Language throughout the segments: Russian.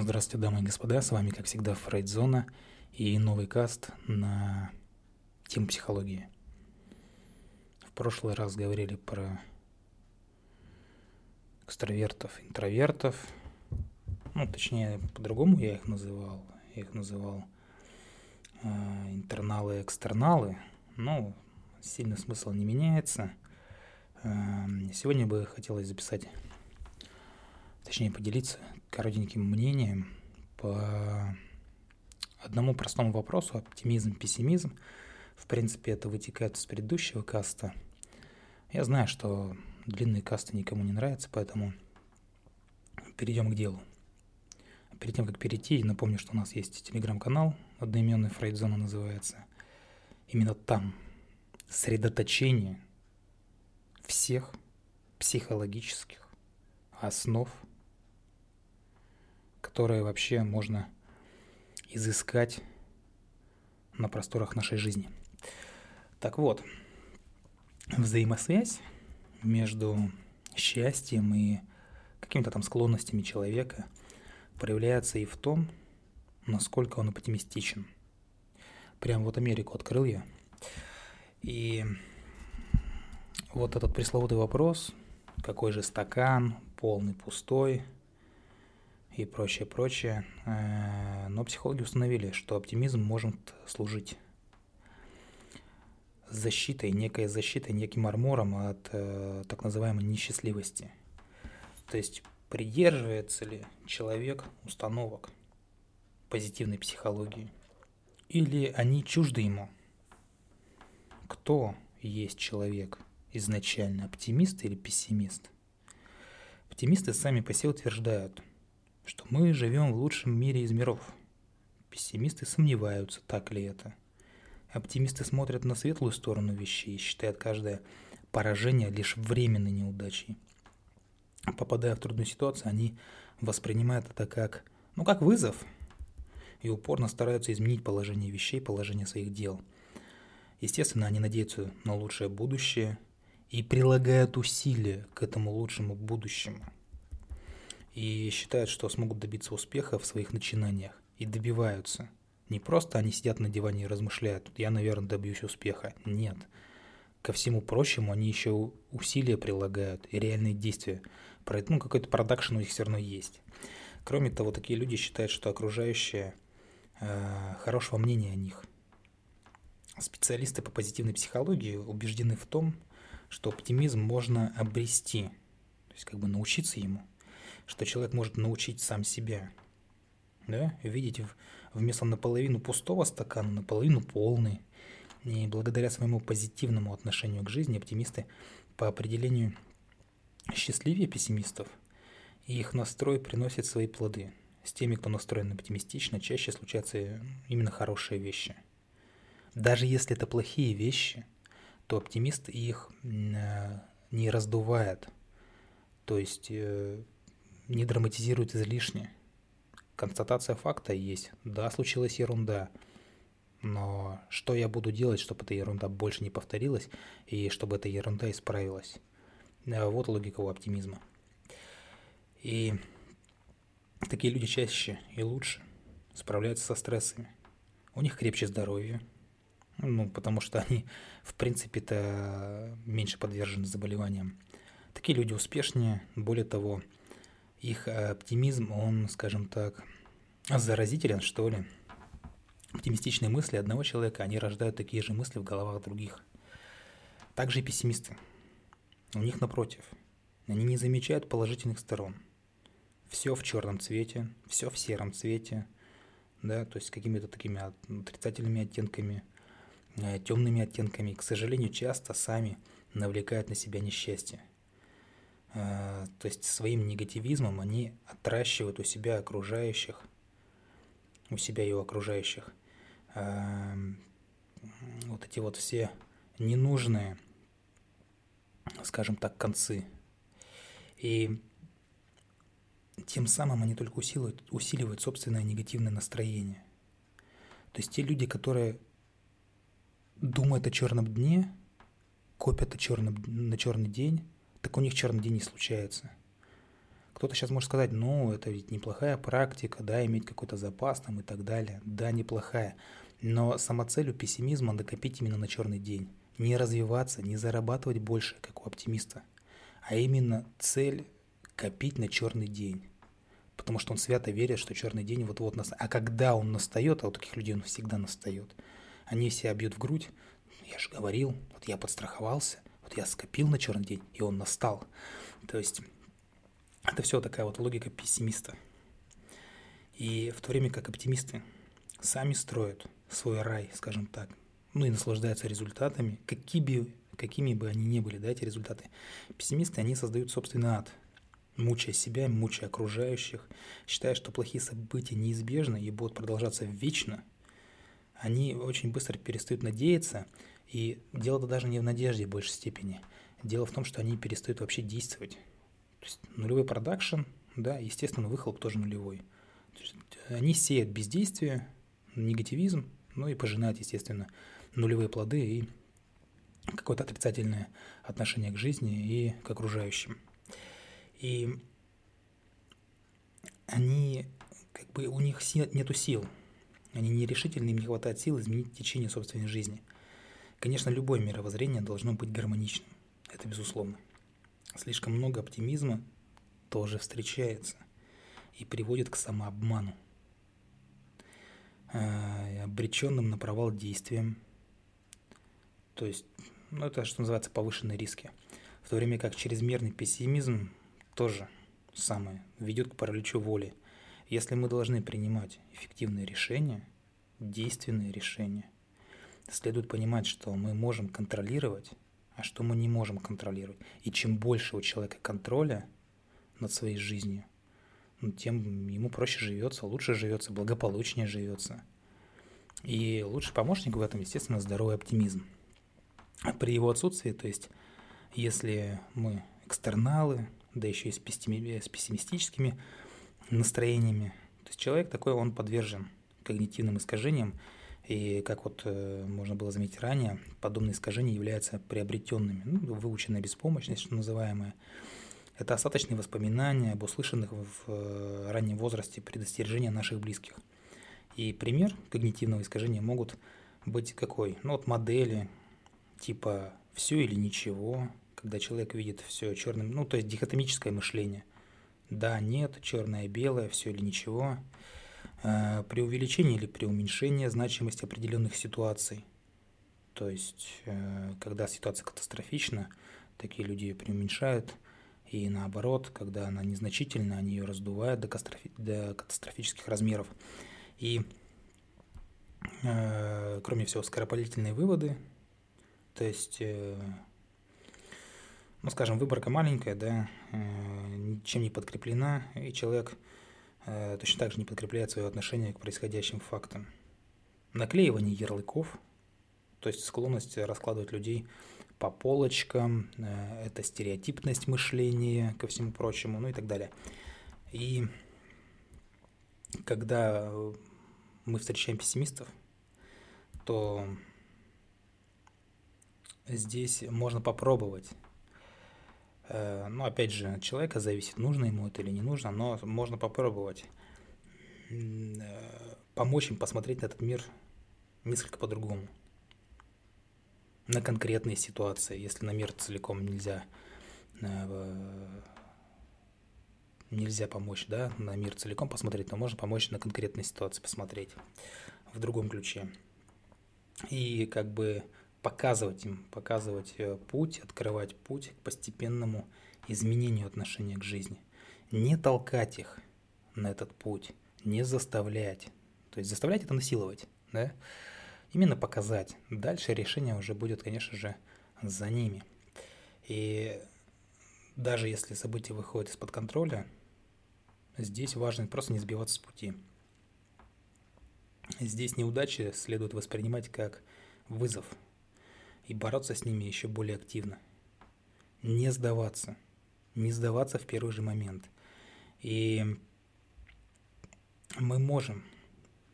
Здравствуйте, дамы и господа, с вами, как всегда, Фрейдзона и новый каст на тему психологии. В прошлый раз говорили про экстравертов, интровертов, ну, точнее, по-другому я их называл, я их называл э, интерналы и экстерналы, но сильно смысл не меняется. Э, сегодня бы хотелось записать точнее поделиться коротеньким мнением по одному простому вопросу, оптимизм, пессимизм. В принципе, это вытекает из предыдущего каста. Я знаю, что длинные касты никому не нравятся, поэтому перейдем к делу. Перед тем, как перейти, напомню, что у нас есть телеграм-канал, одноименный Фрейдзона называется. Именно там средоточение всех психологических основ – которое вообще можно изыскать на просторах нашей жизни. Так вот, взаимосвязь между счастьем и какими-то там склонностями человека проявляется и в том, насколько он оптимистичен. Прям вот Америку открыл я. И вот этот пресловутый вопрос, какой же стакан, полный, пустой – и прочее, прочее. Э, но психологи установили, что оптимизм может служить защитой, некой защитой, неким армором от э, так называемой несчастливости. То есть придерживается ли человек установок позитивной психологии, или они чужды ему? Кто есть человек изначально, оптимист или пессимист? Оптимисты сами по себе утверждают, что мы живем в лучшем мире из миров. Пессимисты сомневаются, так ли это. Оптимисты смотрят на светлую сторону вещей и считают каждое поражение лишь временной неудачей. Попадая в трудную ситуацию, они воспринимают это как, ну, как вызов и упорно стараются изменить положение вещей, положение своих дел. Естественно, они надеются на лучшее будущее и прилагают усилия к этому лучшему будущему – и считают, что смогут добиться успеха в своих начинаниях. И добиваются. Не просто они сидят на диване и размышляют, я, наверное, добьюсь успеха. Нет. Ко всему прочему, они еще усилия прилагают и реальные действия. Ну, какой-то продакшн у них все равно есть. Кроме того, такие люди считают, что окружающие э, хорошего мнения о них. Специалисты по позитивной психологии убеждены в том, что оптимизм можно обрести, то есть как бы научиться ему – что человек может научить сам себя. Да? Видеть вместо наполовину пустого стакана наполовину полный. И благодаря своему позитивному отношению к жизни оптимисты по определению счастливее пессимистов, и их настрой приносит свои плоды. С теми, кто настроен оптимистично, чаще случаются именно хорошие вещи. Даже если это плохие вещи, то оптимист их э, не раздувает. То есть э, не драматизирует излишне. Констатация факта есть. Да, случилась ерунда. Но что я буду делать, чтобы эта ерунда больше не повторилась и чтобы эта ерунда исправилась? Э, вот логика у оптимизма. И такие люди чаще и лучше справляются со стрессами. У них крепче здоровье, ну, потому что они, в принципе-то, меньше подвержены заболеваниям. Такие люди успешнее, более того, их э, оптимизм, он, скажем так, заразителен, что ли. Оптимистичные мысли одного человека, они рождают такие же мысли в головах других. Также и пессимисты. У них напротив. Они не замечают положительных сторон. Все в черном цвете, все в сером цвете, да, то есть какими-то такими отрицательными оттенками, э, темными оттенками. К сожалению, часто сами навлекают на себя несчастье. Э, то есть своим негативизмом они отращивают у себя окружающих, у себя и у окружающих эм, вот эти вот все ненужные, скажем так, концы. И тем самым они только усиливают, усиливают собственное негативное настроение. То есть те люди, которые думают о черном дне, копят о черном, на черный день, так у них черный день не случается. Кто-то сейчас может сказать, ну, это ведь неплохая практика, да, иметь какой-то запас там и так далее. Да, неплохая. Но сама цель у пессимизма накопить именно на черный день. Не развиваться, не зарабатывать больше, как у оптимиста. А именно цель копить на черный день. Потому что он свято верит, что черный день вот-вот настает. А когда он настает, а у таких людей он всегда настает, они все бьют в грудь. Я же говорил, вот я подстраховался, вот я скопил на черный день, и он настал. То есть это все такая вот логика пессимиста. И в то время как оптимисты сами строят свой рай, скажем так, ну и наслаждаются результатами, какие бы, какими бы они ни были, да, эти результаты. Пессимисты, они создают собственный ад, мучая себя, мучая окружающих, считая, что плохие события неизбежны и будут продолжаться вечно, они очень быстро перестают надеяться, и дело-то даже не в надежде в большей степени. Дело в том, что они перестают вообще действовать. То есть нулевой продакшн, да, естественно, выхлоп тоже нулевой. То есть они сеют бездействие, негативизм, ну и пожинают, естественно, нулевые плоды и какое-то отрицательное отношение к жизни и к окружающим. И они, как бы, у них нету сил, они нерешительны, им не хватает сил изменить течение собственной жизни. Конечно, любое мировоззрение должно быть гармоничным, это безусловно. Слишком много оптимизма тоже встречается и приводит к самообману, э, обреченным на провал действиям. То есть, ну это что называется повышенные риски. В то время как чрезмерный пессимизм тоже самое, ведет к параличу воли. Если мы должны принимать эффективные решения, действенные решения, следует понимать, что мы можем контролировать, а что мы не можем контролировать. И чем больше у человека контроля над своей жизнью, ну, тем ему проще живется, лучше живется, благополучнее живется. И лучший помощник в этом, естественно, здоровый оптимизм. При его отсутствии, то есть если мы экстерналы, да еще и с, пессимистическими настроениями. То есть человек такой, он подвержен когнитивным искажениям, и как вот э, можно было заметить ранее, подобные искажения являются приобретенными, ну, выученная беспомощность, что называемая. Это остаточные воспоминания об услышанных в э, раннем возрасте предостережения наших близких. И пример когнитивного искажения могут быть какой? Ну вот модели типа «все или ничего», когда человек видит все черным, ну, то есть дихотомическое мышление. Да, нет, черное, белое, все или ничего. Э, при увеличении или при уменьшении значимости определенных ситуаций. То есть, э, когда ситуация катастрофична, такие люди ее преуменьшают, и наоборот, когда она незначительна, они ее раздувают до, катастрофи- до катастрофических размеров. И, э, кроме всего, скоропалительные выводы, то есть ну, скажем, выборка маленькая, да, э, ничем не подкреплена, и человек э, точно так же не подкрепляет свое отношение к происходящим фактам. Наклеивание ярлыков, то есть склонность раскладывать людей по полочкам, э, это стереотипность мышления, ко всему прочему, ну и так далее. И когда мы встречаем пессимистов, то здесь можно попробовать Э, ну, опять же, от человека зависит, нужно ему это или не нужно, но можно попробовать э, помочь им посмотреть на этот мир несколько по-другому. На конкретные ситуации, если на мир целиком нельзя э, нельзя помочь, да, на мир целиком посмотреть, но можно помочь на конкретные ситуации посмотреть в другом ключе. И как бы показывать им, показывать э, путь, открывать путь к постепенному изменению отношения к жизни. Не толкать их на этот путь, не заставлять. То есть заставлять это насиловать, да? Именно показать. Дальше решение уже будет, конечно же, за ними. И даже если события выходят из-под контроля, здесь важно просто не сбиваться с пути. Здесь неудачи следует воспринимать как вызов, и бороться с ними еще более активно. Не сдаваться. Не сдаваться в первый же момент. И мы можем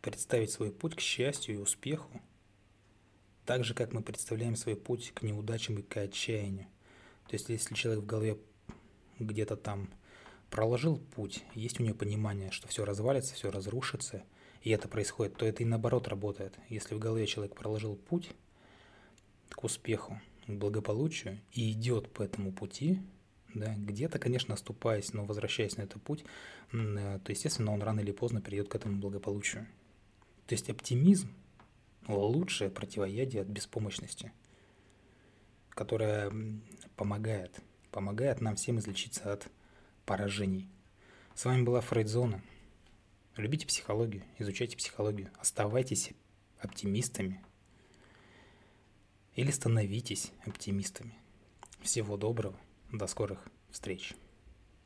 представить свой путь к счастью и успеху, так же, как мы представляем свой путь к неудачам и к отчаянию. То есть, если человек в голове где-то там проложил путь, есть у нее понимание, что все развалится, все разрушится, и это происходит, то это и наоборот работает. Если в голове человек проложил путь к успеху, к благополучию и идет по этому пути, да, где-то, конечно, оступаясь, но возвращаясь на этот путь, э, то, естественно, он рано или поздно придет к этому благополучию. То есть оптимизм – лучшее противоядие от беспомощности, которое помогает, помогает нам всем излечиться от поражений. С вами была Фрейдзона. Любите психологию, изучайте психологию, оставайтесь оптимистами или становитесь оптимистами. Всего доброго, до скорых встреч.